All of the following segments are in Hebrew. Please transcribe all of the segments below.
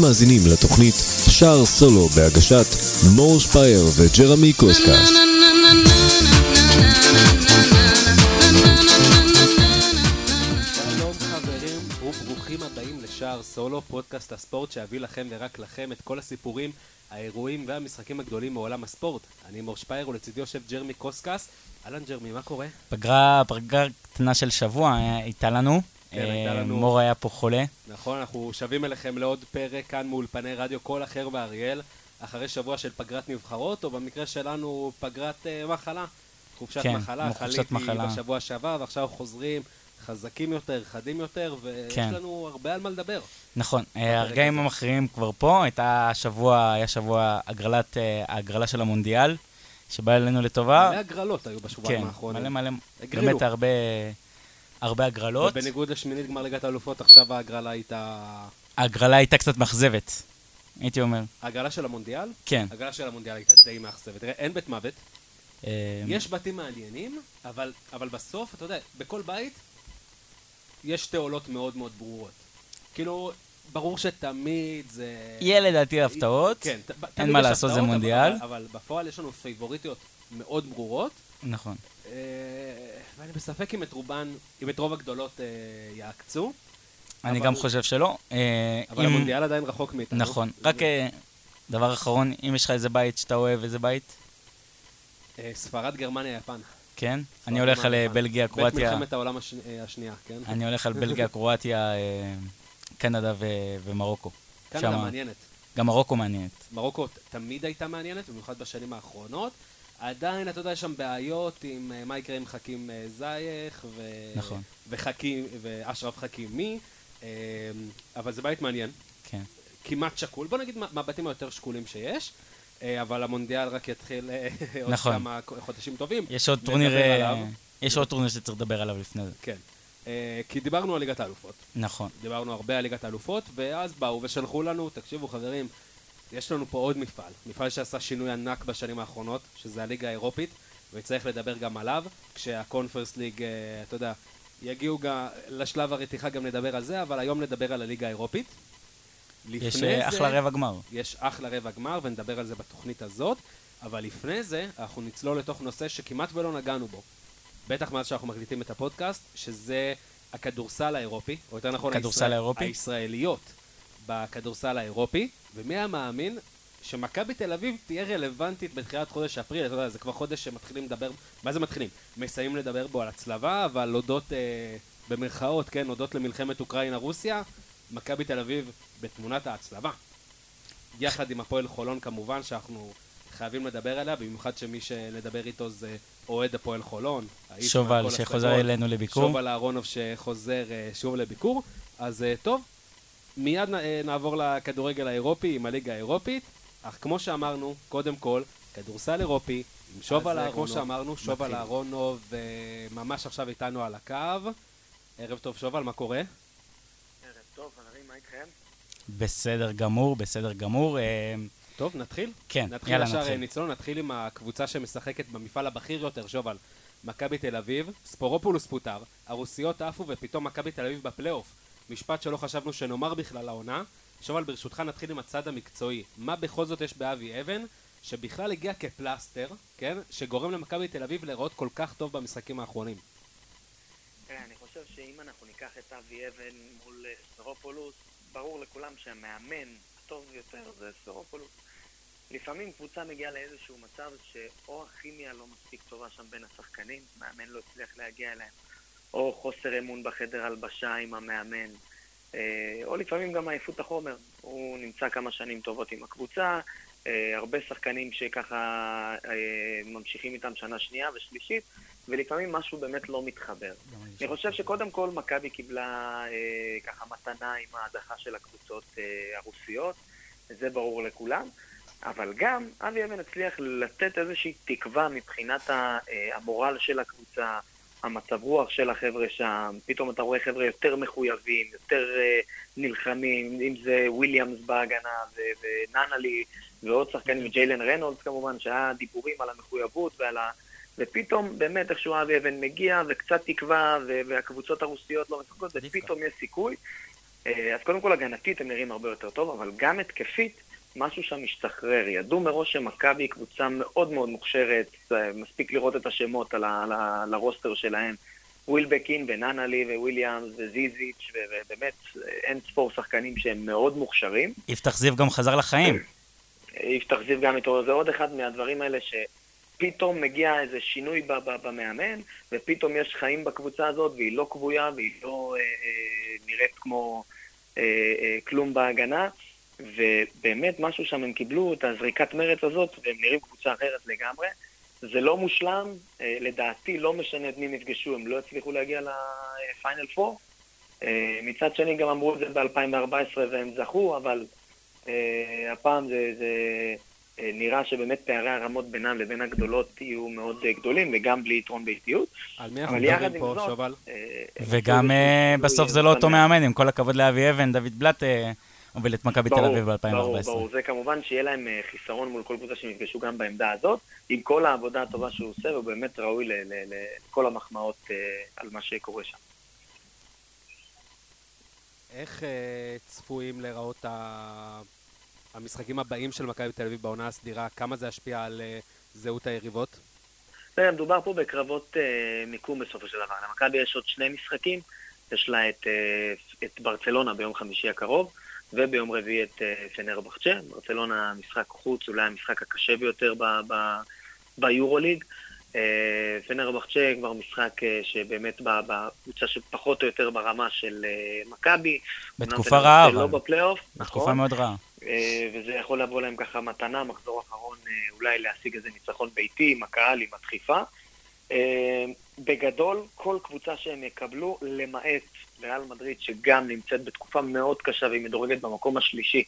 אתם מאזינים לתוכנית שער סולו בהגשת מור שפייר וג'רמי קוסקס. שלום חברים וברוכים הבאים לשער סולו, פודקאסט הספורט שיביא לכם ורק לכם את כל הסיפורים, האירועים והמשחקים הגדולים מעולם הספורט. אני מור שפייר ולצידי יושב ג'רמי קוסקס. אהלן ג'רמי, מה קורה? פגרה, פגרה קטנה של שבוע היה- הייתה לנו. כן, הייתה אה, לנו. מור היה פה חולה. נכון, אנחנו שבים אליכם לעוד פרק כאן מאולפני רדיו כל אחר באריאל, אחרי שבוע של פגרת נבחרות, או במקרה שלנו פגרת אה, מחלה. חופשת כן, מחלה, חליתי מחלה. בשבוע שעבר, ועכשיו חוזרים חזקים יותר, חדים יותר, ויש כן. לנו הרבה על מה לדבר. נכון, אה, הרגעים. המכריעים כבר פה. הייתה שבוע, היה שבוע הגרלת, אה, ההגרלה של המונדיאל, שבא אלינו לטובה. מלא הגרלות היו בשבועיים כן, האחרונים. מלא מלא, הגרילו. באמת הרבה, הרבה הגרלות. ובניגוד לשמינית גמר ליגת האלופות, עכשיו ההגרלה הייתה... ההגרלה הייתה קצת מאכזבת, הייתי אומר. ההגרלה של המונדיאל? כן. ההגרלה של המונדיאל הייתה די מאכזבת. תראה, אין בית מוות, אה, יש בתים מעניינים, אבל, אבל בסוף, אתה יודע, בכל בית יש תעולות מאוד מאוד ברורות. כאילו, ברור שתמיד זה... יהיה לדעתי הפתעות. כן, תמיד אין מה לעשות, זה הפתעות, אבל- מונדיאל. אבל, אבל בפועל יש לנו פייבוריטיות מאוד ברורות, נכון. ואני בספק אם את רובן, אם את רוב הגדולות אה, יעקצו, אני אבל- גם חושב שלא. אה, אבל אם- המונדיאל עדיין רחוק מאיתנו. נכון. רק אה, דבר אחרון, אם יש לך איזה בית שאתה אוהב, איזה בית? ספרד, גרמניה, יפן. כן? אני הולך על. בלגיה, בית קרואטיה. מלחמת העולם הש- השנייה, כן? אני הולך על בלגיה, קרואטיה, קנדה ומרוקו. קנדה מעניינת. גם מרוקו מעניינת. מרוקו תמיד הייתה מעניינת, במיוחד בשנים האחרונות. עדיין, אתה יודע, יש שם בעיות עם אה, מה יקרה עם חכים אה, זייח, ו... נכון. וחכים, ואשרף חכימי, אה, אבל זה בית מעניין, כן. כמעט שקול, בוא נגיד מה- מהבתים היותר שקולים שיש, אבל המונדיאל רק יתחיל אה, עוד נכון. כמה חודשים טובים. יש עוד טורניר. יש עוד טורניר שצריך לדבר עליו לפני זה. כן. כי דיברנו על ליגת האלופות. נכון. דיברנו הרבה על ליגת האלופות, ואז באו ושלחו לנו, תקשיבו חברים, יש לנו פה עוד מפעל, מפעל שעשה שינוי ענק בשנים האחרונות, שזה הליגה האירופית, וצריך לדבר גם עליו, כשהקונפרס ליג, אה, אתה יודע, יגיעו גם, לשלב הרתיחה גם נדבר על זה, אבל היום נדבר על הליגה האירופית. יש אה, זה- אחלה רבע גמר. יש אחלה רבע גמר, ונדבר על זה בתוכנית הזאת, אבל לפני זה, אנחנו נצלול לתוך נושא שכמעט ולא נגענו בו. בטח מאז שאנחנו מקליטים את הפודקאסט, שזה הכדורסל האירופי, או יותר נכון, הכדורסל הישראל- האירופי? הישראליות בכדורסל האירופי, ומי היה מאמין שמכבי תל אביב תהיה רלוונטית בתחילת חודש אפריל, אתה יודע, זה כבר חודש שמתחילים לדבר, מה זה מתחילים? מסיימים לדבר בו על הצלבה, אבל הודות, אה, במרכאות, כן, הודות למלחמת אוקראינה-רוסיה, מכבי תל אביב בתמונת ההצלבה. יחד עם הפועל חולון כמובן, שאנחנו חייבים לדבר עליה, במיוחד שמי שנדבר איתו זה אוהד הפועל חולון. שובל שחוזר הסגול, אלינו לביקור. שובל אהרונוב שחוזר אה, שוב לביקור. אז אה, טוב, מיד אה, נעבור לכדורגל האירופי עם הליגה האירופית, אך כמו שאמרנו, קודם כל, כדורסל אירופי, עם שובל אה, אהרונוב, כמו שאמרנו, שובל מתחיל. אהרונוב אה, ממש עכשיו איתנו על הקו. ערב טוב שובל, מה קורה? ערב טוב, חברים, מה איתכם? בסדר גמור, בסדר גמור. טוב, נתחיל? כן, נתחיל יאללה נתחיל. נצלול, נתחיל עם הקבוצה שמשחקת במפעל הבכיר יותר, שובל. מכבי תל אביב, ספורופולוס פוטר, הרוסיות עפו ופתאום מכבי תל אביב בפלייאוף. משפט שלא חשבנו שנאמר בכלל העונה. שובל, ברשותך נתחיל עם הצד המקצועי. מה בכל זאת יש באבי אבן, שבכלל הגיע כפלסטר, כן? שגורם למכבי תל אביב להיראות כל כך טוב במשחקים האחרונים. תראה, אני חושב שאם אנחנו ניקח את אבי אבן מול אה, סורופולוס, ברור לכולם שהמאמן הטוב יותר זה סורופולוס. לפעמים קבוצה מגיעה לאיזשהו מצב שאו הכימיה לא מספיק טובה שם בין השחקנים, מאמן לא הצליח להגיע אליהם, או חוסר אמון בחדר הלבשה עם המאמן, אה, או לפעמים גם עייפות החומר. הוא נמצא כמה שנים טובות עם הקבוצה, אה, הרבה שחקנים שככה אה, ממשיכים איתם שנה שנייה ושלישית, ולפעמים משהו באמת לא מתחבר. אני חושב שקודם כל מכבי קיבלה ככה מתנה עם ההדחה של הקבוצות הרוסיות, זה ברור לכולם, אבל גם אבי אבן הצליח לתת איזושהי תקווה מבחינת המורל של הקבוצה, המצב רוח של החבר'ה שם, פתאום אתה רואה חבר'ה יותר מחויבים, יותר אה, נלחמים, אם זה וויליאמס בהגנה ו- וננלי ועוד שחקנים, ג'יילן רנולדס כמובן, שהיה דיבורים על המחויבות ועל ה... ופתאום באמת איכשהו אבי אבן מגיע וקצת תקווה ו- והקבוצות הרוסיות לא משחקות. ופתאום יש סיכוי אה, אז קודם כל הגנתית הם נראים הרבה יותר טוב, אבל גם התקפית, משהו שם משתחרר. ידעו מראש שמכבי היא קבוצה מאוד מאוד מוכשרת, אה, מספיק לראות את השמות על, ה, על, ה, על הרוסטר שלהם. ווילבקין וננלי וויליאמס וזיזיץ', ובאמת אין ספור שחקנים שהם מאוד מוכשרים. יפתח זיו גם חזר לחיים. יפתח זיו גם איתו, זה עוד אחד מהדברים האלה שפתאום מגיע איזה שינוי במאמן, ופתאום יש חיים בקבוצה הזאת, והיא לא כבויה, והיא לא אה, אה, נראית כמו אה, אה, כלום בהגנה. ובאמת משהו שם הם קיבלו את הזריקת מרץ הזאת, והם נראים קבוצה אחרת לגמרי. זה לא מושלם, אה, לדעתי לא משנה את מי נפגשו, הם לא הצליחו להגיע לפיינל 4. אה, מצד שני גם אמרו את זה ב-2014 והם זכו, אבל אה, הפעם זה, זה נראה שבאמת פערי הרמות בינם לבין הגדולות יהיו מאוד גדולים, וגם בלי יתרון באיטיות. על מי אנחנו מדברים פה, שובל? וגם בסוף זה לא אותו מאמן, עם כל הכבוד לאבי אבן, דוד בלאט הוביל את מכבי תל אביב ב-2014. ברור, ברור, זה כמובן שיהיה להם אה, חיסרון מול כל קבוצה שהם יפגשו גם בעמדה הזאת, עם כל העבודה הטובה שהוא עושה, הוא באמת ראוי לכל המחמאות אה, על מה שקורה שם. איך אה, צפויים להיראות המשחקים הבאים של מכבי תל אביב בעונה הסדירה? כמה זה ישפיע על זהות היריבות? מדובר פה בקרבות מיקום בסופו של דבר. למכבי יש עוד שני משחקים, יש לה את, את ברצלונה ביום חמישי הקרוב, וביום רביעי את אה, פנר בחצ'ה. ברצלונה משחק חוץ, אולי המשחק הקשה ביותר ביורוליג. אה, פנר בחצ'ה כבר משחק אה, שבאמת בקבוצה שפחות או יותר ברמה של מכבי. בתקופה רעה אבל. לא בפלייאוף, נכון. בתקופה מאוד רעה. וזה יכול לבוא להם ככה מתנה, מחזור אחרון אולי להשיג איזה ניצחון ביתי עם הקהל, עם הדחיפה. בגדול, כל קבוצה שהם יקבלו, למעט ריאל מדריד, שגם נמצאת בתקופה מאוד קשה והיא מדורגת במקום השלישי.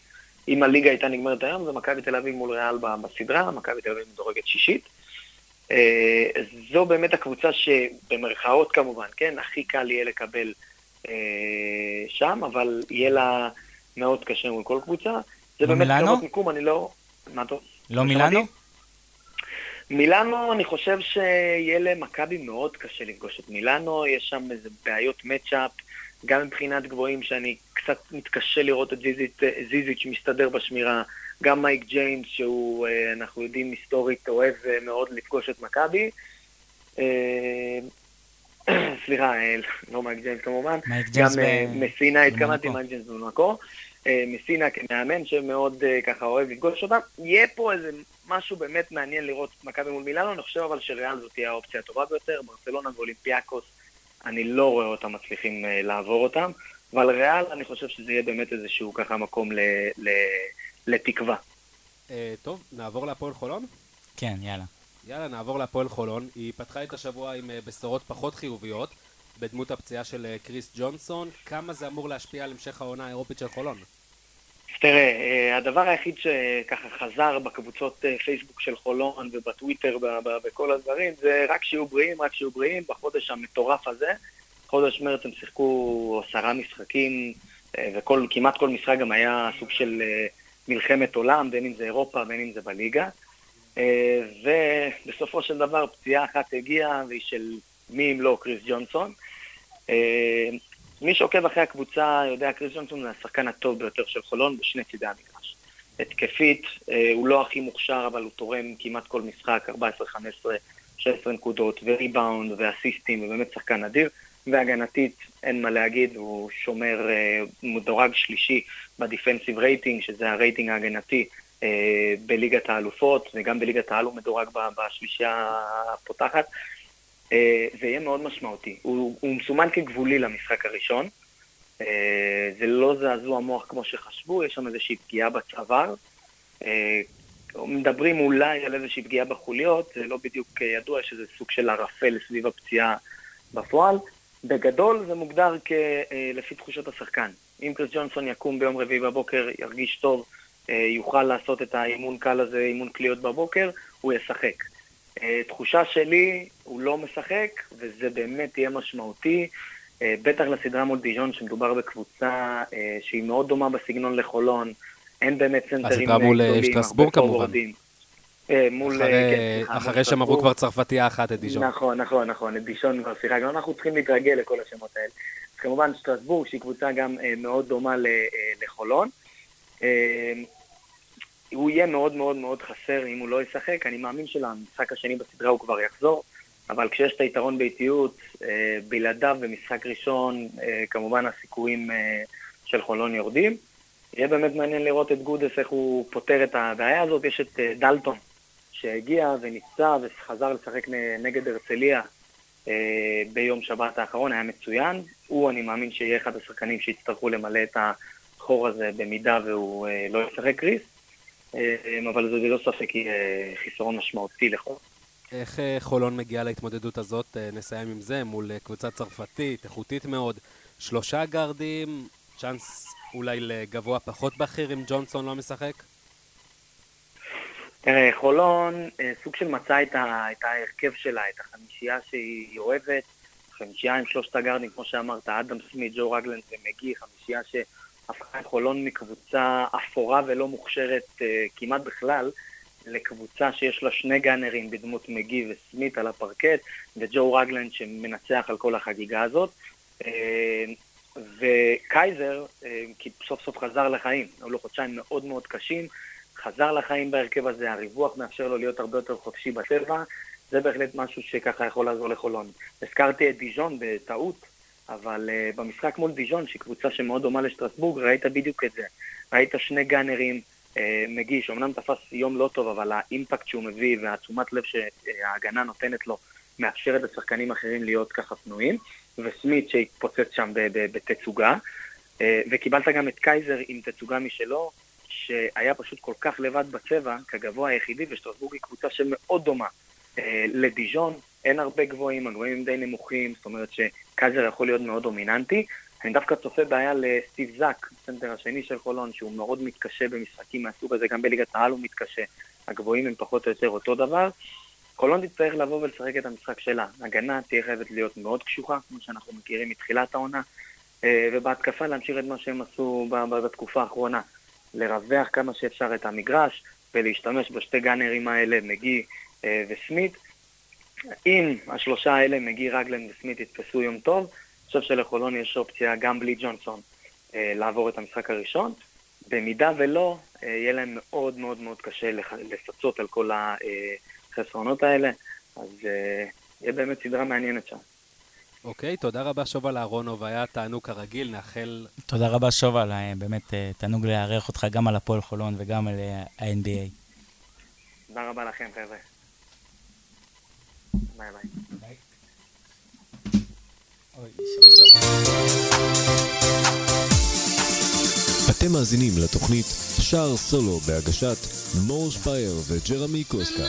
אם הליגה הייתה נגמרת היום, זה מכבי תל אביב מול ריאל בסדרה, מכבי תל אביב מדורגת שישית. אה, זו באמת הקבוצה שבמרכאות כמובן, כן, הכי קל יהיה לקבל אה, שם, אבל יהיה לה מאוד קשה מול כל קבוצה. זה לא באמת קרבות מיקום, אני לא... מה טוב? לא מילאנו? מילאנו, אני חושב שיהיה למכבי מאוד קשה לפגוש את מילאנו, יש שם איזה בעיות מצ'אפ, גם מבחינת גבוהים שאני קצת מתקשה לראות את זיזיץ', זיזיץ' מסתדר בשמירה, גם מייק ג'יימס, שהוא, אה, אנחנו יודעים, היסטורית אוהב אה, מאוד לפגוש את מכבי. אה, סליחה, לא מייק ג'יימס כמובן, גם מסינה התכוונתי, מייק ג'יימס במקור. מסינה כמאמן שמאוד ככה אוהב לפגוש אותם. יהיה פה איזה משהו באמת מעניין לראות את מכבי מול מילאנו, אני חושב אבל שריאל זאת תהיה האופציה הטובה ביותר, ברצלונה ואולימפיאקוס, אני לא רואה אותם מצליחים אה, לעבור אותם, אבל ריאל, אני חושב שזה יהיה באמת איזשהו ככה מקום ל, ל, לתקווה. Uh, טוב, נעבור להפועל חולון? כן, יאללה. יאללה, נעבור להפועל חולון. היא פתחה את השבוע עם uh, בשורות פחות חיוביות, בדמות הפציעה של uh, קריס ג'ונסון. כמה זה אמור להשפיע על המשך העונה האירופית של חולון? תראה, אה, הדבר היחיד שככה חזר בקבוצות אה, פייסבוק של חולון ובטוויטר ובכל הדברים זה רק שיהיו בריאים, רק שיהיו בריאים בחודש המטורף הזה. חודש מרץ הם שיחקו עשרה משחקים אה, וכמעט כל משחק גם היה סוג של מלחמת עולם, בין אם זה אירופה, בין אם זה בליגה. ובסופו של דבר פציעה אחת הגיעה והיא של מי אם לא קריס ג'ונסון. מי שעוקב אחרי הקבוצה יודע, קריס ג'ונסון זה השחקן הטוב ביותר של חולון בשני צידי המגרש. התקפית, אה, הוא לא הכי מוכשר, אבל הוא תורם כמעט כל משחק, 14, 15, 16 נקודות, וריבאונד, ואסיסטים, ובאמת שחקן אדיר. והגנתית, אין מה להגיד, הוא שומר אה, מדורג שלישי בדיפנסיב רייטינג, שזה הרייטינג ההגנתי אה, בליגת האלופות, וגם בליגת העל הוא מדורג בשלישייה הפותחת. אה, זה יהיה מאוד משמעותי. הוא, הוא מסומן כגבולי למשחק הראשון. אה, זה לא זעזוע מוח כמו שחשבו, יש שם איזושהי פגיעה בצוואר. אה, מדברים אולי על איזושהי פגיעה בחוליות, זה לא בדיוק ידוע, יש איזה סוג של ערפל סביב הפציעה בפועל. בגדול זה מוגדר לפי תחושות השחקן. אם קריס ג'ונסון יקום ביום רביעי בבוקר, ירגיש טוב, יוכל לעשות את האימון קל הזה, אימון קליות בבוקר, הוא ישחק. אה, תחושה שלי, הוא לא משחק, וזה באמת יהיה משמעותי, אה, בטח לסדרה מול דיז'ון, שמדובר בקבוצה אה, שהיא מאוד דומה בסגנון לחולון, אין באמת סנטרים גדולים, מול שטרסבורג כמובן. מול... אחרי, כן, אחרי שהם עברו כבר צרפתייה אחת את דיז'ון. נכון, נכון, נכון, את דיז'ון כבר שיחקנו, אנחנו צריכים להתרגל לכל השמות האלה. כמובן שטרסבורג, שהיא קבוצה גם מאוד דומה לחולון. הוא יהיה מאוד מאוד מאוד חסר אם הוא לא ישחק, אני מאמין שלמשחק השני בסדרה הוא כבר יחזור, אבל כשיש את היתרון באיטיות, אה, בלעדיו במשחק ראשון, אה, כמובן הסיכויים אה, של חולון יורדים. יהיה באמת מעניין לראות את גודס, איך הוא פותר את הבעיה הזאת. יש את דלטון, שהגיע ונפצע וחזר לשחק נגד הרצליה ביום שבת האחרון, היה מצוין. הוא, אני מאמין שיהיה אחד השחקנים שיצטרכו למלא את החור הזה במידה והוא לא ישחק קריס. אה, אבל זה ללא ספק יהיה חיסרון משמעותי לכל. איך אה, חולון מגיעה להתמודדות הזאת? אה, נסיים עם זה, מול אה, קבוצה צרפתית, איכותית מאוד. שלושה גארדים, צ'אנס אולי לגבוה פחות בכיר אם ג'ונסון לא משחק? תראה, חולון סוג של מצאה את, ה, את ההרכב שלה, את החמישייה שהיא אוהבת, חמישייה עם שלושת הגארדים, כמו שאמרת, אדם סמית, ג'ו רגלנד ומגי, חמישייה שהפכה את חולון מקבוצה אפורה ולא מוכשרת אה, כמעט בכלל, לקבוצה שיש לה שני גאנרים בדמות מגי וסמית על הפרקט, וג'ו רגלנד שמנצח על כל החגיגה הזאת. אה, וקייזר, אה, כי סוף סוף חזר לחיים, היו לו חודשיים מאוד מאוד קשים, חזר לחיים בהרכב הזה, הריווח מאפשר לו להיות הרבה יותר חופשי בטבע, זה בהחלט משהו שככה יכול לעזור לחולון. הזכרתי את דיז'ון בטעות, אבל uh, במשחק מול דיז'ון, שהיא קבוצה שמאוד דומה לשטרסבורג, ראית בדיוק את זה. ראית שני גאנרים, uh, מגיש, אמנם תפס יום לא טוב, אבל האימפקט שהוא מביא והתשומת לב שההגנה נותנת לו, מאפשרת לשחקנים אחרים להיות ככה פנויים, וסמית שהתפוצץ שם בתצוגה, uh, וקיבלת גם את קייזר עם תצוגה משלו, שהיה פשוט כל כך לבד בצבע, כגבוה היחידי, ושטרסבורג היא קבוצה שמאוד דומה אה, לדיז'ון, אין הרבה גבוהים, הגבוהים די נמוכים, זאת אומרת שקייזר יכול להיות מאוד דומיננטי. אני דווקא צופה בעיה לסטיב זאק, הסנטר השני של חולון, שהוא מאוד מתקשה במשחקים מהסוג הזה, גם בליגת העל הוא מתקשה, הגבוהים הם פחות או יותר אותו דבר. חולון תצטרך לבוא ולשחק את המשחק שלה. הגנה תהיה חייבת להיות מאוד קשוחה, כמו שאנחנו מכירים מתחילת העונה, אה, ובהתקפה להמשיך את מה שהם עשו בתקופה האחרונה. לרווח כמה שאפשר את המגרש ולהשתמש בשתי גאנרים האלה, מגי אה, וסמית. אם השלושה האלה, מגי, רגלן וסמית, יתפסו יום טוב, אני חושב שלחולון יש אופציה גם בלי ג'ונסון אה, לעבור את המשחק הראשון. במידה ולא, אה, יהיה להם מאוד מאוד מאוד קשה לפצות על כל החסרונות האלה, אז אה, יהיה באמת סדרה מעניינת שם. אוקיי, תודה רבה שובל אהרונוב, היה תענוג כרגיל, נאחל... תודה רבה שובל, באמת תענוג לארח אותך גם על הפועל חולון וגם על ה-NBA. תודה רבה לכם, חבר'ה. ביי ביי. אתם מאזינים לתוכנית שער סולו בהגשת מור שפייר וג'רמי קוסקה.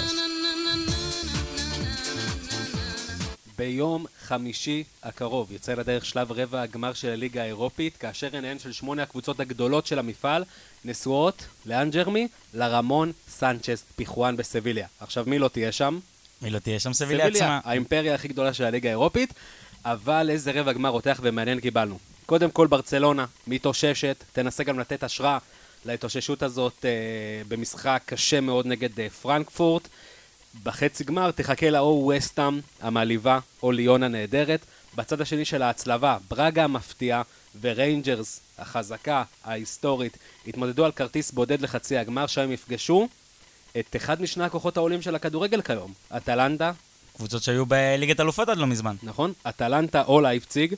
ביום חמישי הקרוב יצא לדרך שלב רבע הגמר של הליגה האירופית, כאשר עיניהן של שמונה הקבוצות הגדולות של המפעל נשואות, לאן ג'רמי? לרמון סנצ'ס פיחואן בסביליה. עכשיו מי לא תהיה שם? מי לא תהיה שם סביליה עצמה. האימפריה הכי גדולה של הליגה האירופית, אבל איזה רבע גמר רותח ומעניין קיבלנו. קודם כל ברצלונה, מתאוששת, תנסה גם לתת השראה להתאוששות הזאת אה, במשחק קשה מאוד נגד אה, פרנקפורט. בחצי גמר תחכה לה או ווסטהאם המלהיבה או ליון הנהדרת. בצד השני של ההצלבה, ברגה המפתיעה וריינג'רס החזקה, ההיסטורית, יתמודדו על כרטיס בודד לחצי הגמר, שם הם יפגשו את אחד משני הכוחות העולים של הכדורגל כיום, אטלנטה, קבוצות שהיו בליגת אלופות עד לא מזמן. נכון? אטלנטה או לייפציג.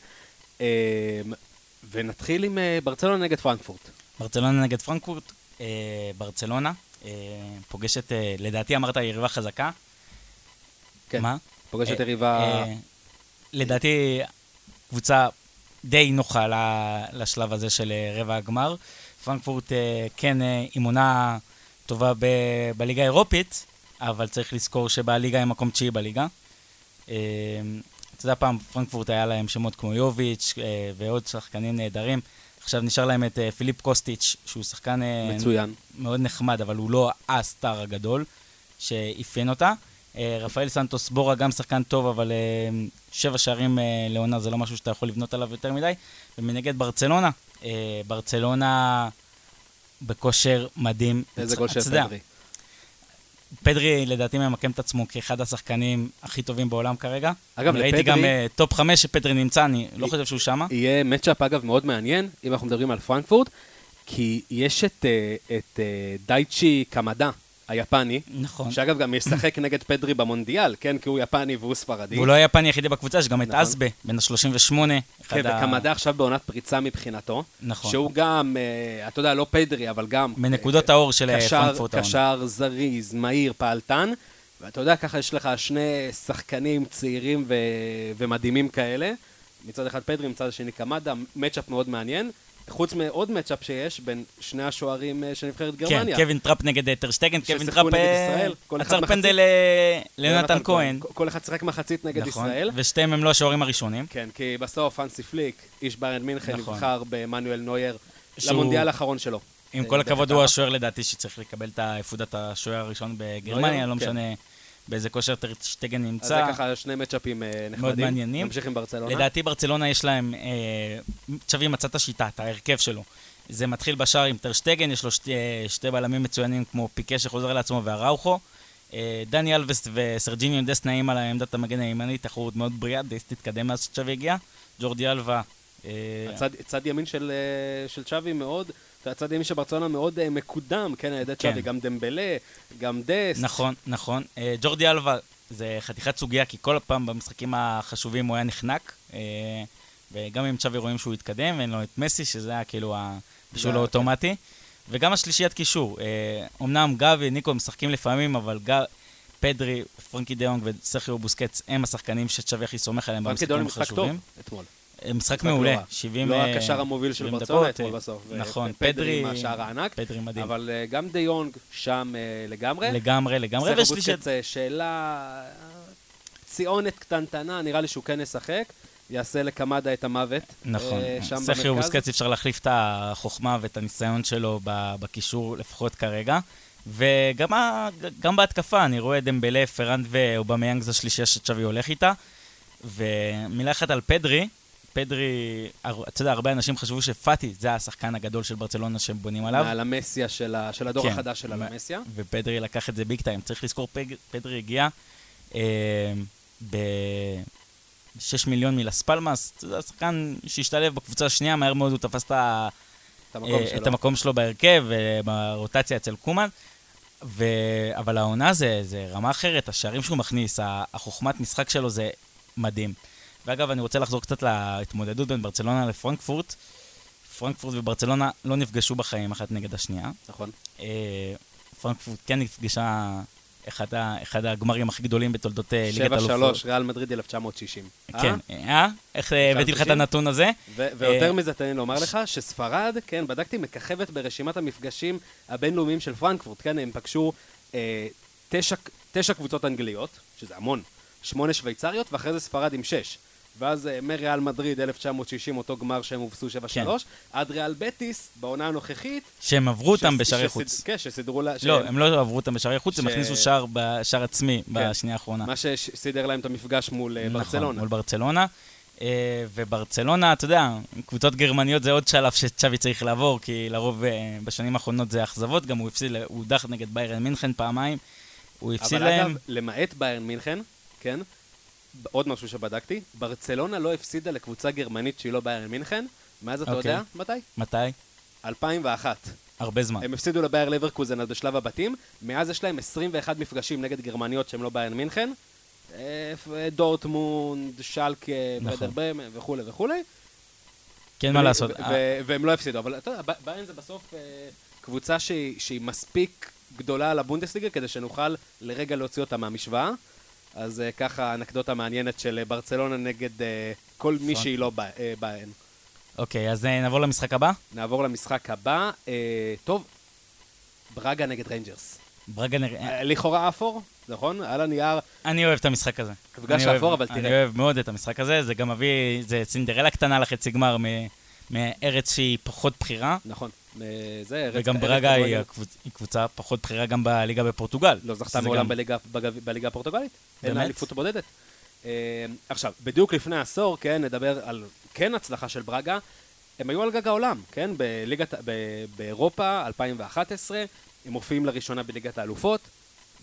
אה, ונתחיל עם אה, ברצלונה נגד פרנקפורט. ברצלונה נגד פרנקפורט, אה, ברצלונה אה, פוגשת, לדעתי אמרת יריבה חזקה. כן. מה? פוגשת יריבה... לדעתי קבוצה די נוחה לשלב הזה של רבע הגמר. פרנקפורט כן עם עונה טובה ב- בליגה האירופית, אבל צריך לזכור שבליגה הם מקום תשיעי בליגה. אה, אתה יודע, פעם פרנקפורט היה להם שמות כמו יוביץ' אה, ועוד שחקנים נהדרים. עכשיו נשאר להם את אה, פיליפ קוסטיץ', שהוא שחקן אה, מצוין. מאוד נחמד, אבל הוא לא הסטאר הגדול שאפיין אותה. רפאל סנטוס בורה גם שחקן טוב, אבל שבע שערים לעונה זה לא משהו שאתה יכול לבנות עליו יותר מדי. ומנגד ברצלונה, ברצלונה בכושר מדהים. איזה גול של פדרי. פדרי לדעתי ממקם את עצמו כאחד השחקנים הכי טובים בעולם כרגע. אגב, אני ראיתי לפדרי- גם אה, top חמש שפדרי נמצא, אני לא חושב שהוא שמה. יהיה matchup, אגב, מאוד מעניין, אם אנחנו מדברים על פרנקפורט, כי יש את, אה, את אה, דייצ'י קמדה, היפני, נכון. שאגב גם ישחק נגד פדרי במונדיאל, כן? כי הוא יפני והוא ספרדי. והוא לא היפני היחידי בקבוצה, יש גם את נכון. הסבה, בן ה-38. כן, וקמדה עכשיו בעונת פריצה מבחינתו. נכון. שהוא גם, אה, אתה יודע, לא פדרי, אבל גם... מנקודות האור של אה, פרנקפורט העונה. קשר זריז, מהיר, פעלתן, ואתה יודע, ככה יש לך שני שחקנים צעירים ו... ומדהימים כאלה. מצד אחד פדרי, מצד השני קמדה, matchup מאוד מעניין. חוץ מעוד matchup שיש בין שני השוערים אה, של נבחרת גרמניה. כן, קווין טראפ נגד אה, טרשטגן, קווין טראפ אה, עצר. פנדל ליונתן כהן. כל- אחד שיחק מחצית נגד נכון, ישראל. ושתיהם הם לא השוערים הראשונים. כן, כי בסוף אנסי פליק, איש ביירן מינכן, נכון. נבחר במנואל נויר שהוא- למונדיאל האחרון שלו. עם כל הכבוד. הוא השוער לדעתי שצריך לקבל את עפודת השוער הראשון בגרמניה, לא כן. משנה באיזה כושר טרשטגן אז זה נמצא. ככה שני מצ'אפים אה, נחמדים. מעניינים. נמשיך עם ברצלונה. לדעתי ברצלונה יש להם, אה, צ'אבי מצא את השיטה, את ההרכב שלו. זה מתחיל בשער עם טרשטגן, יש לו שתי, שתי בלמים מצוינים כמו פיקה שחוזר לעצמו והראוכו. אה, דני אלבסט וסרג'יניו דס נעים על עמדת המגן הימני, תחרות מאוד בריאה, די תתקדם מאז שצ'אבי הגיע. ג'ורדי אלווה. אה, הצד, צד ימין של, אה, של צ'אבי מאוד, הצד ימין של ברצלונה מאוד אה, מקודם, כן, על ידי צ'אבי, כן. גם דמבלה, גם דסט. נכון, נכון. אה, ג'ורדי אלווה זה חתיכת סוגיה, כי כל פעם במשחקים החשובים הוא היה נחנק. אה, וגם עם צ'אבי רואים שהוא התקדם, ואין לו את מסי, שזה היה כאילו הבישול זה- האוטומטי. וגם השלישיית קישור. אמנם גבי, ניקו משחקים לפעמים, אבל ג... פדרי, פרנקי דיונג וסרחיו בוסקץ הם השחקנים שצ'אבי הכי סומך עליהם פרנקי דון במשחקים משחק טוב החשובים. אתמול. אה, משחק מעולה, לא רע. 70 לא אה, הקשר המוביל של 70 ברצלונה דקות, אתמול אה, בסוף. נכון, ופדרי פדרי, עם השער הענק. פדרי מדהים. אבל אה, גם דה יונג שם אה, לגמרי. לגמרי, לגמרי, אה, שאלה... אה, ציונת קטנטנה, נראה לי שהוא כן ישחק. יעשה לקמדה את המוות. נכון, אה, שם במרכז. בוסקץ אפשר להחליף את החוכמה ואת הניסיון שלו בקישור, לפחות כרגע. וגם ה- גם בהתקפה, אני רואה דמבלה, פראן ואובמיאנג זו השלישייה שצ'אבי הולך איתה. ומילה אחת על פדרי, פדרי, אתה יודע, הרבה אנשים חשבו שפאטי זה השחקן הגדול של ברצלונה שהם בונים עליו. מעל המסיה של ה- של הדור כן. החדש של הלמסיה. ופדרי לקח את זה big time. צריך לזכור, פג, פדרי הגיע אה, ב-6 מיליון מלס פלמאס, יודע, שחקן שהשתלב בקבוצה השנייה, מהר מאוד הוא תפס את, המקום אה, שלו. את המקום שלו בהרכב, אה, ברוטציה אצל קומן. ו... אבל העונה זה, זה רמה אחרת, השערים שהוא מכניס, החוכמת משחק שלו זה מדהים. ואגב, אני רוצה לחזור קצת להתמודדות בין ברצלונה לפרנקפורט. פרנקפורט וברצלונה לא נפגשו בחיים אחת נגד השנייה. נכון. אה, פרנקפורט כן נפגשה אחד, ה, אחד הגמרים הכי גדולים בתולדות אה, ליגת 7-3, אלופות. ריאל מדריד 1960. אה? כן, אה? איך אה, הבאתי לך את 1990? הנתון הזה? ו- ויותר אה, מזה, תן לי לומר לך, שספרד, כן, בדקתי, מככבת ברשימת המפגשים הבינלאומיים של פרנקפורט, כן, הם פגשו אה, תשע, תשע קבוצות אנגליות, שזה המון, שמונה שוויצריות, ואחרי זה ספרד עם שש. ואז אה, מריאל מדריד 1960, אותו גמר שהם הובסו 7-3, כן. עד ריאל בטיס, בעונה הנוכחית. שהם עברו אותם שס- בשערי שסיד- חוץ. כן, שסידרו לה... לא, שהם- הם לא עברו אותם בשערי חוץ, הם ש- הכניסו שער בשער עצמי בשנייה האחרונה. מה שסידר להם את המפגש מול אה, נכון, ברצלונה. מול ברצלונה. אה, וברצלונה, אתה יודע, קבוצות גרמניות זה עוד שלב שצ'אבי צריך לעבור, כי לרוב בשנים האחרונות זה אכזבות, גם הוא הפסיד, הוא הודח נגד ביירן מינכן פעמיים, הוא הפסיד אבל להם, אגב, למעט ביירן מינכן, כן, עוד משהו שבדקתי, ברצלונה לא הפסידה לקבוצה גרמנית שהיא לא ביירן מינכן, מאז אתה אוקיי. יודע מתי? מתי? 2001. הרבה זמן. הם הפסידו לבייר לברקוזן אז בשלב הבתים, מאז יש להם 21 מפגשים נגד גרמניות שהם לא ביירן מינכן, אה, דורטמונד, שלקה, נכון. ברמן וכולי וכולי. כן, מה לעשות. אה, והם לא הפסידו, אבל אתה יודע, ביירן זה בסוף אה, קבוצה שהיא מספיק גדולה לבונדסליגה כדי שנוכל לרגע להוציא אותה מהמשוואה. אז אה, ככה אנקדוטה מעניינת של אה, ברצלונה נגד אה, כל מי. שהיא לא ב- ביירן. אוקיי, אז נעבור למשחק הבא. נעבור למשחק הבא. טוב, ברגה נגד ריינג'רס. אה, אה, לכאורה אפור, נכון? על הנייר. אני אוהב את המשחק הזה. מפגש אני אפור, אבל אני תראה. אוהב מאוד את המשחק הזה, זה גם מביא, זה סינדרלה קטנה לחצי גמר מ- מארץ שהיא פחות בכירה, נכון. אה, זה. וגם ברגה היא קבוצה פחות בכירה גם בליגה בפורטוגל. לא זכתה מעולם בליגה, הפורטוגלית. אין? אליפות בודדת. אה, עכשיו, בדיוק לפני עשור, כן, נדבר על כן הצלחה של ברגה. הם היו על גג העולם, כן, בליגת, ב, באירופה 2011, הם מופיעים לראשונה בליגת האלופות,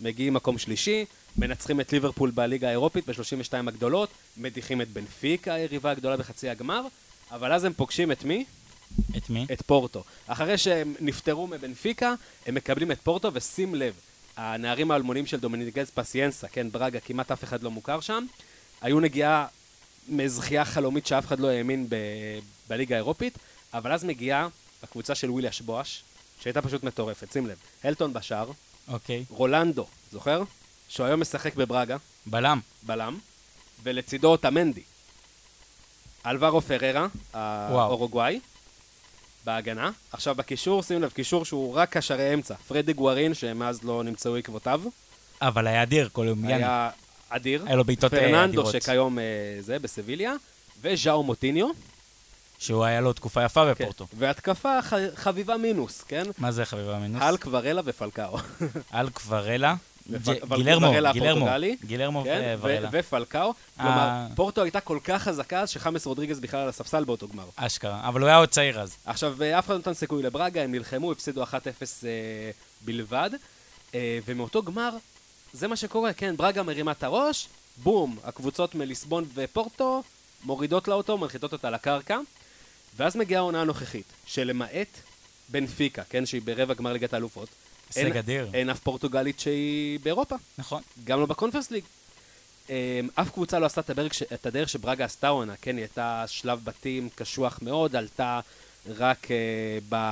מגיעים מקום שלישי, מנצחים את ליברפול בליגה האירופית ב-32 הגדולות, מדיחים את בנפיקה, היריבה הגדולה בחצי הגמר, אבל אז הם פוגשים את מי? את מי? את פורטו. אחרי שהם נפטרו מבנפיקה, הם מקבלים את פורטו, ושים לב, הנערים האלמונים של דומיניגז פסיאנסה, כן, ברגה, כמעט אף אחד לא מוכר שם, היו נגיעה מזכייה חלומית שאף אחד לא האמין ב- בליגה האירופית, אבל אז מגיעה הקבוצה של ווילי אשבואש, שהייתה פשוט מטורפת, שים לב, הלטון בשער, אוקיי. רולנדו, זוכר? שהוא היום משחק בברגה, בלם. בלם, ולצידו אותמנדי. אלברו פררה, האורוגוואי, בהגנה. עכשיו בקישור, שים לב, קישור שהוא רק קשרי אמצע. פרדי גוארין, שמאז לא נמצאו עקבותיו, אבל היה אדיר, קולומביאני. היה אדיר. היה לו בעיטות, אה, פרננדו, אדירות. שכיום אה, זה, בסביליה, וז'או מוטיניו, שהוא היה לו תקופה יפה כן. בפורטו. והתקפה ח... חביבה מינוס, כן? מה זה חביבה מינוס? על קוורלה ופלקאו. על קוורלה. גילרמו, גילרמו, גילרמו כן? וורלה. ו- ופלקאו. אה. כלומר, פורטו הייתה כל כך חזקה, אז שחמאס רודריגז בכלל על הספסל באותו גמר. אשכרה. אבל הוא היה עוד צעיר אז. עכשיו, אה, אף אחד לא נתן סיכוי לברגה, הם נלחמו, הפסידו 1-0 אה, בלבד, ומאותו גמר, זה מה שקורה, כן, ברגה מרימה את הראש, בום, הקבוצות מליסבון ופורטו מורידות לה אותו, מנחיתות אותה לקרקע, ואז מגיעה העונה הנוכחית, שלמעט בנפיקה, כן, שהיא ברבע גמר ליגת האלופות, הישג אין- אדיר. אין אף פורטוגלית שהיא באירופה, נכון. גם לא בקונפרס ליג. אה, אף קבוצה לא עשתה את הדרך. את הדרך שברגה עשתה עונה, כן, היא הייתה שלב בתים קשוח מאוד, עלתה רק אה,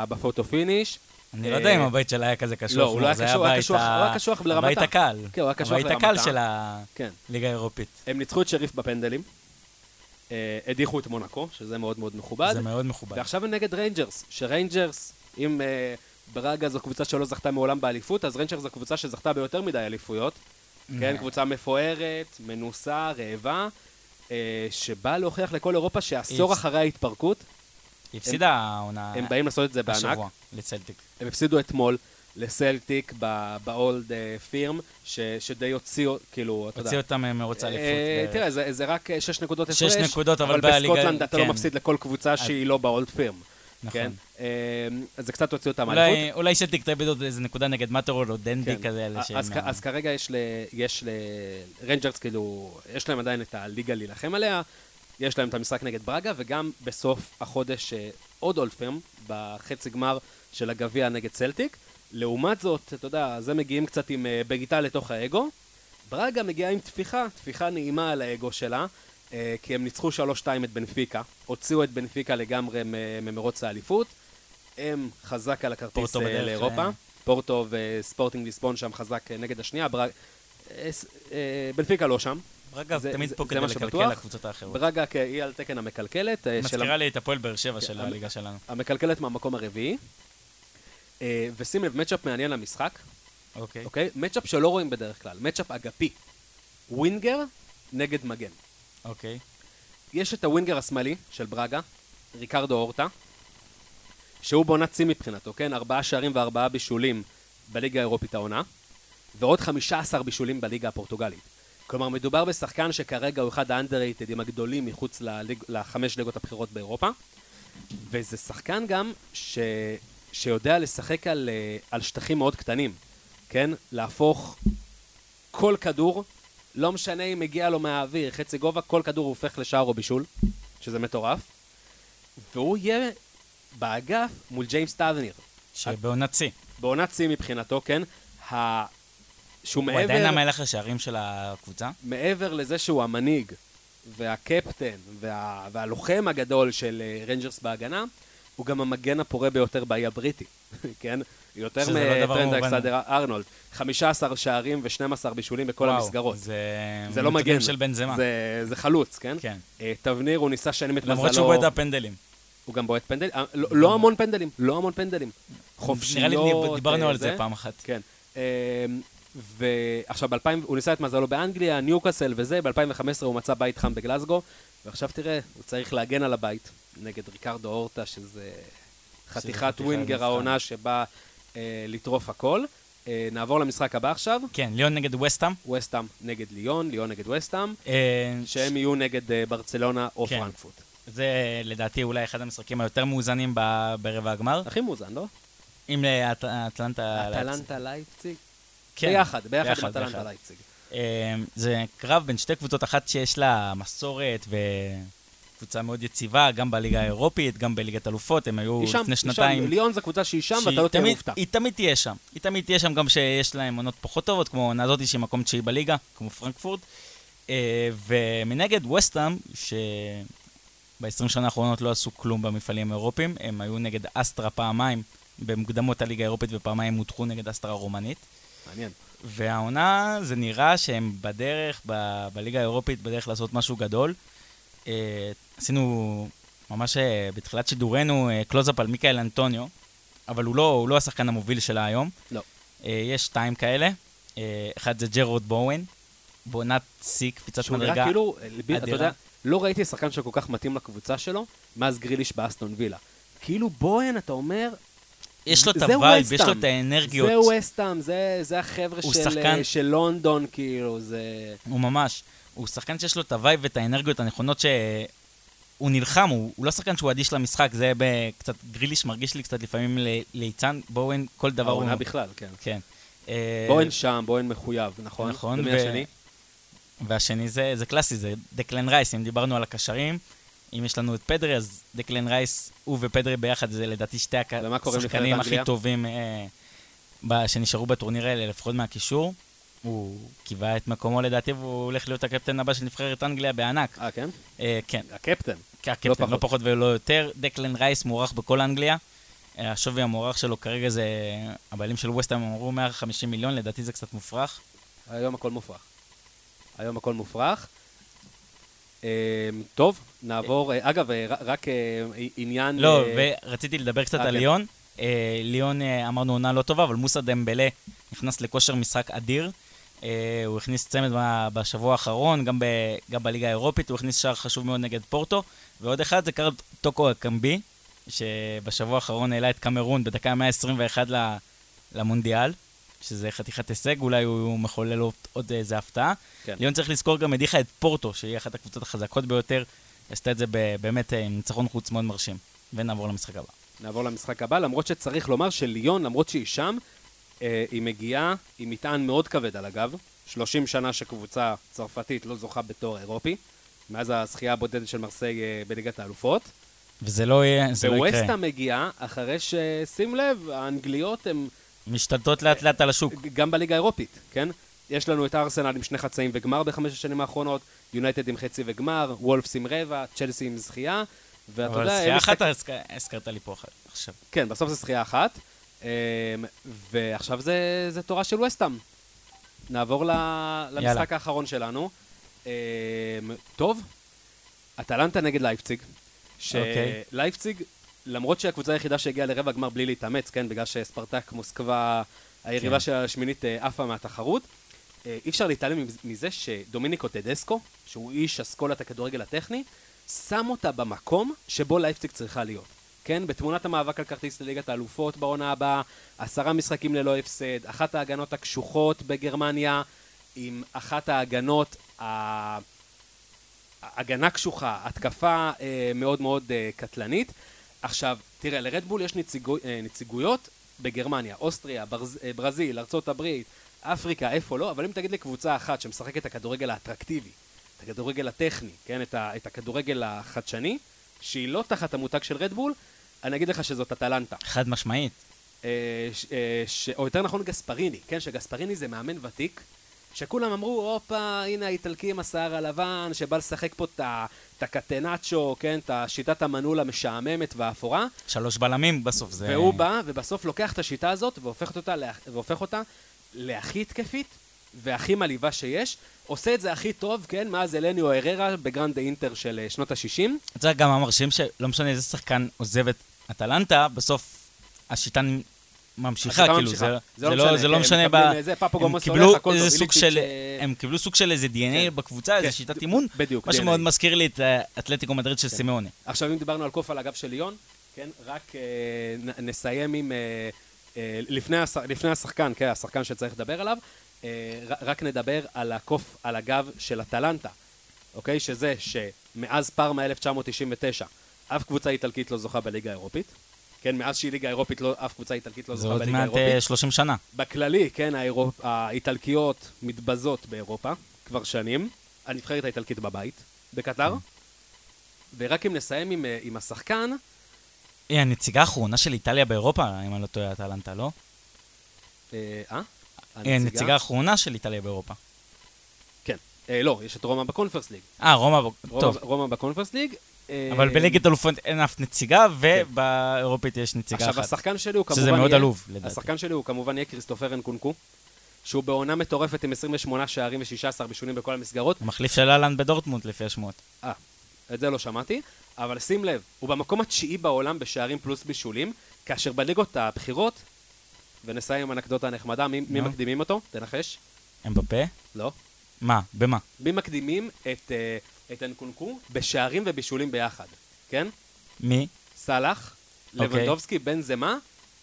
ב photo finish. אני לא אה, יודע אם הבית שלה היה כזה קשוח. לא, הוא לא היה קשוח, הוא היה קשוח- לרמתה. הבית הקל. כן, הוא היה קשוח הבית הקל לרמתה. של כן. הליגה האירופית. הם ניצחו את שריף בפנדלים, אה, הדיחו את מונקו, שזה מאוד מאוד מכובד, זה מאוד מכובד. ועכשיו הם נגד ריינג'רס, שריינג'רס, אם אה, ברגה זו קבוצה שלא זכתה מעולם באליפות, אז ריינג'רס זו קבוצה שזכתה ביותר מדי אליפויות. כן, קבוצה מפוארת, מנוסה, רעבה, אה, שבאה להוכיח לכל אירופה שעשור. אחרי ההתפרקות, היא הפסידה העונה הם באים לעשות את זה בענק. השבוע לצלטיק. הם הפסידו אתמול לסלטיק באולד אה, פירם, שדי הוציאו, כאילו, אתה יודע. הוציא אותם מרוץ האליפות. אה, בערך. תראה, זה, רק אה, שש נקודות שש הפרש, נקודות, אבל אבל בסקוטלנד אתה לא כן. מפסיד לכל קבוצה שהיא לא באולד פירם. נכון. כן? אה, אז זה קצת הוציא אותם מהאליפות. אולי- אולי שלטיק תאבד עוד איזה נקודה נגד מטרול או דנדי כן. כזה. אז, אז, אז כרגע יש, ל, יש לרנג'רס, כאילו, יש להם עדיין את הליגה להילחם עליה, יש להם את המשחק נגד ברגה, וגם בסוף החודש אה, עוד Old Firm, בחצי גמר של הגביע נגד סלטיק. לעומת זאת, אתה יודע, זה מגיעים קצת עם אה, בעיטה לתוך האגו. ברגה מגיעה עם טפיחה, טפיחה נעימה על האגו שלה, כי הם ניצחו 3-2 את בנפיקה, הוציאו את בנפיקה לגמרי ממרוץ האליפות. הם חזק על הכרטיס אה, לאירופה. אה. פורטו וספורטינג ליסבון שם חזק אה, נגד השנייה. ברג... אה, אה, בנפיקה לא שם. ברגע זה- תמיד זה- פה כדי לקלקל. לקבוצות האחרות. ברגה היא על תקן המקלקלת. אה, של מזכירה לי את הפועל באר שבע של כן, הליגה שלנו. המקלקלת מהמקום הרביעי. אה, ושים לב, מצ'אפ מעניין למשחק, אוקיי. אוקיי? מצ'אפ שלא רואים בדרך כלל, מצ'אפ אגפי. ווינגר נגד מגן. אוקיי. יש את הווינגר השמאלי של ברגה, ריקרדו אורטה, שהוא בעונת שיא מבחינתו, כן? ארבעה שערים וארבעה בישולים בליגה האירופית העונה, ועוד 15 בישולים בליגה הפורטוגלית. כלומר, מדובר בשחקן שכרגע הוא אחד האנדררייטדים הגדולים מחוץ לליג, לחמש ליגות הבכירות באירופה, וזה שחקן גם ש... שיודע לשחק על, אה, על שטחים מאוד קטנים, כן? להפוך כל כדור, לא משנה אם מגיע לו מהאוויר, חצי גובה, כל כדור הוא הופך לשער או בישול, שזה מטורף, והוא יהיה באגף מול ג'יימס טברנייר. שבעונת שיא. בעונת שיא מבחינתו, כן? ה... שהוא הוא עדיין מעבר, המלך השערים של הקבוצה? מעבר לזה שהוא המנהיג והקפטן וה... והלוחם הגדול של אה, רנג'רס בהגנה, הוא גם המגן הפורה ביותר באי הבריטי, כן? יותר לא מטרנט. אלכסנדר ארנולד. 15 שערים ו-12 בישולים בכל וואו, המסגרות. זה זה לא מגן, של בן זמה. זה, זה חלוץ, כן? כן. אה, תבניר, הוא ניסה שנים את מזלו. למרות שהוא בועט הפנדלים. הוא גם בועט פנדלים. אה, לא, לא המון פנדלים, לא המון פנדלים. חופשיות. נראה לי דיברנו אה, על זה פעם אחת. כן. אה, ועכשיו, ב-2000, הוא ניסה את מזלו באנגליה, ניוקאסל וזה, ב-2015 הוא מצא בית חם בגלסגו, ועכשיו תראה, הוא צריך להגן על הבית נגד ריקרדו אורטה, שזה חתיכת ווינגר. העונה שבא אה, לטרוף הכל. אה, נעבור למשחק הבא עכשיו, כן, ליון נגד וסטאם. וסטאם נגד ליון, ליון נגד וסטאם, אה, שהם יהיו נגד אה, ברצלונה או כן. פרנקפורט. זה לדעתי אולי אחד המשחקים היותר מאוזנים ברבע הגמר. הכי מאוזן, לא? אם לאטלנטה... אטלנטה לייפציג? כן, ביחד, ביחד עם ביחד, אטלנטה ביחד. לייפציג. אה, זה קרב בין שתי קבוצות, אחת שיש לה מסורת וקבוצה מאוד יציבה, גם בליגה האירופית, גם בליגת אלופות, הם היו שם, לפני היא שם. שנתיים. ליאון זו קבוצה שהיא שם, ואתה לא תהיה מופתע. היא תמיד תהיה שם. היא תמיד תהיה שם גם שיש להם עונות פחות טובות, כמו העונה הזאתי שהיא מקום תשיעי בליגה, כמו פרנקפורט. אה, ומנגד ווסטהאם, שב-20 שנה האחרונות לא עשו כלום במפעלים האירופיים, הם היו נגד אסטרה פעמיים במוקדמות הליגה האירופית ופעמיים הודחו נגד אסטרה הרומנית. מעניין. והעונה, זה נראה שהם בדרך, ב- בליגה האירופית, בדרך לעשות משהו גדול. אה, עשינו ממש אה, בתחילת שידורנו אה, קלוזאפ על מיקאל אנטוניו, אבל הוא לא, הוא לא השחקן המוביל שלה היום. לא. אה, יש שתיים כאלה, אה, אחד זה ג'רוד בואוין, בעונת שיא, קפיצת מדרגה. כאילו, אה, ליבי- אתה אדירה. יודע, לא ראיתי שחקן שכל כך מתאים לקבוצה שלו, מאז גריליש באסטון וילה. כאילו בואן, אתה אומר, יש לו את ה vibe, יש לו. את האנרגיות. זה ווסטהאם, זה, זה החבר'ה של, שחקן- אה, של לונדון, כאילו, זה... הוא ממש, הוא שחקן שיש לו את ה vibe ואת האנרגיות הנכונות שהוא נלחם, הוא, הוא לא שחקן שהוא אדיש למשחק, זה קצת, גריליש מרגיש לי קצת לפעמים ליצן, בואוין, כל דבר הוא... העונה בכלל, כן. כן. אה, בוהן שם, בוהן מחויב, נכון? נכון, ומי ו- השני? והשני זה, זה קלאסי, זה דקלן רייס, אם דיברנו על הקשרים, אם יש לנו את פדרי, אז דקלן רייס, הוא ופדרי ביחד, זה לדעתי שתי השחקנים הכי? טובים אה, שנשארו בטורניר האלה, לפחות מהקישור. הוא קיווה את מקומו לדעתי, והוא הולך להיות הקפטן הבא של נבחרת אנגליה בענק. אה, כן? אה, כן, הקפטן. כקפטן, פחות. לא פחות ולא יותר. דקלן רייס מוערך בכל אנגליה. אה, השווי המוערך שלו כרגע זה, הבעלים של ווסטהאם אמרו 150 מיליון, לדעתי זה קצת מופרך. היום הכל מופרך. היום הכל מופרך. אה, טוב, נעבור, אגב, רק עניין... לא, ורציתי לדבר קצת על כן. ליון. אה, ליון, אמרנו עונה לא טובה, אבל מוסא דמבלה נכנס לכושר משחק אדיר. אה, הוא הכניס צמד בשבוע האחרון, גם, ב, גם בליגה האירופית, הוא הכניס שער חשוב מאוד נגד פורטו. ועוד אחד זה קרל טוקו אקמבי, שבשבוע האחרון העלה את קמרון בדקה 121 ל- למונדיאל, שזה חתיכת הישג, אולי הוא מחולל עוד, עוד איזה הפתעה. כן. ליון צריך לזכור גם הדיחה את פורטו, שהיא אחת הקבוצות החזקות ביותר, עשתה את זה באמת אה, עם ניצחון חוץ מאוד מרשים. ונעבור למשחק הבא. נעבור למשחק הבא, למרות שצריך לומר שליון, למרות שהיא שם, היא מגיעה עם מטען מאוד כבד על הגב. 30 שנה שקבוצה צרפתית לא זוכה בתואר אירופי, מאז הזכייה הבודדת של מרסיי אה, בליגת האלופות. וזה לא יהיה, זה לא יקרה. וווסטה מגיעה אחרי ש... שים לב, האנגליות הן משתלטות לאט לאט על השוק. גם בליגה האירופית, כן? יש לנו את ארסנל עם שני חצאים וגמר בחמש השנים האחרונות, יונייטד עם חצי וגמר, וולפס עם רבע, צ'לסי עם זכייה, ואתה אבל יודע... זכייה הם אחת הזכרת לי פה עכשיו. כן, בסוף זה זכייה אחת, ועכשיו זה, זה תורה של וסטאם. נעבור למשחק יאללה. האחרון שלנו. אמ, טוב, אטלנטה נגד לייפציג. אוקיי. שלייפציג, למרות שהיא הקבוצה היחידה שהגיעה לרבע גמר בלי להתאמץ, כן, בגלל שספרטק מוסקבה, היריבה כן. של השמינית אה, עפה מהתחרות, אה, אי אפשר להתעלם מזה שדומיניקו טדסקו, שהוא איש אסכולת הכדורגל הטכני, שם אותה במקום שבו לייפציג צריכה להיות. כן, בתמונת המאבק על כרטיס לליגת האלופות בעונה הבאה, עשרה משחקים ללא הפסד, אחת ההגנות הקשוחות בגרמניה, עם אחת ההגנות, הגנה קשוחה, התקפה אה, מאוד מאוד אה, קטלנית. עכשיו, תראה, לרדבול יש נציגו, אה, נציגויות בגרמניה, אוסטריה, ברז, ברזיל, הברית, אפריקה, איפה לא, אבל אם תגיד לי קבוצה אחת שמשחקת את הכדורגל האטרקטיבי, את הכדורגל הטכני, כן, את הכדורגל החדשני, שהיא לא תחת המותג של רדבול, אני אגיד לך שזאת אטלנטה. חד משמעית. אה, ש, אה, ש, או יותר נכון גספריני, כן, שגספריני זה מאמן ותיק, שכולם אמרו, הופה, הנה האיטלקי עם השיער הלבן, שבא לשחק פה את הקטנצ'ו, כן, את השיטת המנעול המשעממת והאפורה, שלוש בלמים בסוף זה... והוא בא, ובסוף לוקח את השיטה הזאת והופך אותה, לה- והופך אותה להכי התקפית והכי מלהיבה שיש. עושה את זה הכי טוב, כן, מאז אלניו הררה בגרנד אינטר של אה, שנות ה-60. אתה יודע, גם המרשים שלא משנה איזה שחקן עוזב את אטלנטה, בסוף השיטה ממשיכה, כאילו, ממשיכה. זה, זה לא זה, לא, משנה, זה לא משנה, ב... איזה, הם קיבלו הולך, איזה סוג של, הם קיבלו סוג של איזה DNA כן. בקבוצה, איזה כן. שיטת אימון, בדיוק, מה DNA. שמאוד מזכיר לי את אה, אתלטיקו מדריד של סימאונה. עכשיו, אם דיברנו על קוף על הגב של ליון, כן, רק אה, נ- נסיים עם... אה, לפני, הש, לפני השחקן, כן, השחקן שצריך לדבר עליו, רק נדבר על הקוף על הגב של אטלנטה, אוקיי? שזה שמאז פארמה 1999, אף קבוצה איטלקית לא זוכה בליגה האירופית, כן, מאז שהיא ליגה אירופית, לא, אף קבוצה איטלקית לא זה זוכה עוד בליגה מעט האירופית. אה, 30 שנה. בכללי, כן, האירופ... האיטלקיות מתבזות באירופה כבר שנים. הנבחרת האיטלקית בבית, בקטר. ורק אם נסיים עם, אה, עם השחקן, היא הנציגה האחרונה של איטליה באירופה, אם אני לא טועה, אטלנטה, לא? אה? אה? הנציגה האחרונה של איטליה באירופה. כן. אה, לא, יש את רומא בקונפרס ליג. אה, רומא, טוב. רומא בקונפרס ליג. אה, אבל בליגת אלופות אין אף נציגה, ובאירופית יש נציגה עכשיו, אחת. השחקן שלי הוא כמובן שזה מאוד עלוב, לדעתי. השחקן שלי הוא כמובן יהיה כריסטופר אנקונקו, שהוא בעונה מטורפת עם 28 שערים ו-16 בישולים בכל המסגרות. המחליף של אהלן בדורטמונד, לפי השמועות. אה, את זה לא שמעתי, אבל שים לב, הוא במקום התשיעי בעולם בשערים פלוס בישולים, כאשר בליגות הבכירות, ונסיים עם אנקדוטה נחמדה, מי. מקדימים אותו? תנחש. אמבפה? לא. מה? במה? מי מקדימים את, אה, את אנקונקו בשערים ובישולים ביחד, כן? מי? סאלח, אוקיי. לבנדובסקי, בן זמה,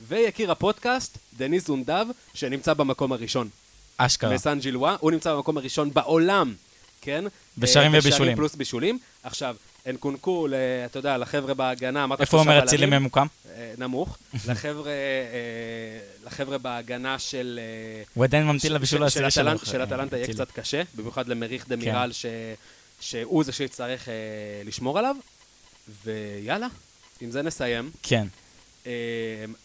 ויקיר הפודקאסט, דניס אונדב, שנמצא במקום הראשון. אשכרה. בסן ג'ילווה, הוא נמצא במקום הראשון בעולם, כן? בשערים אה, ובישולים. פלוס בישולים. עכשיו, אנקונקו, ל- אתה יודע, לחבר'ה בהגנה, אמרת איפה בלמים, אצילי ממוקם? אה, נמוך. לחבר'ה, אה, לחבר'ה בהגנה של... אה, הוא עדיין ממתין לבישול העשירי של שלו. של אטלנטה יהיה. קצת קשה, במיוחד למריך כן. דמירל, ש- שהוא זה שיצטרך לשמור עליו. ויאללה, עם זה נסיים. כן.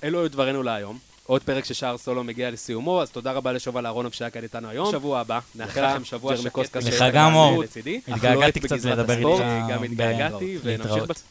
אלו היו דברינו להיום. עוד פרק ששער סולו מגיע לסיומו, אז תודה רבה לשובל אהרונוב שהיה כאן איתנו היום. שבוע הבא, נאחל לכם שבוע שקט. לך גם, אור. התגעגעתי לא היית קצת לדבר איתך גם התגעגעתי, ונמשיך. בת-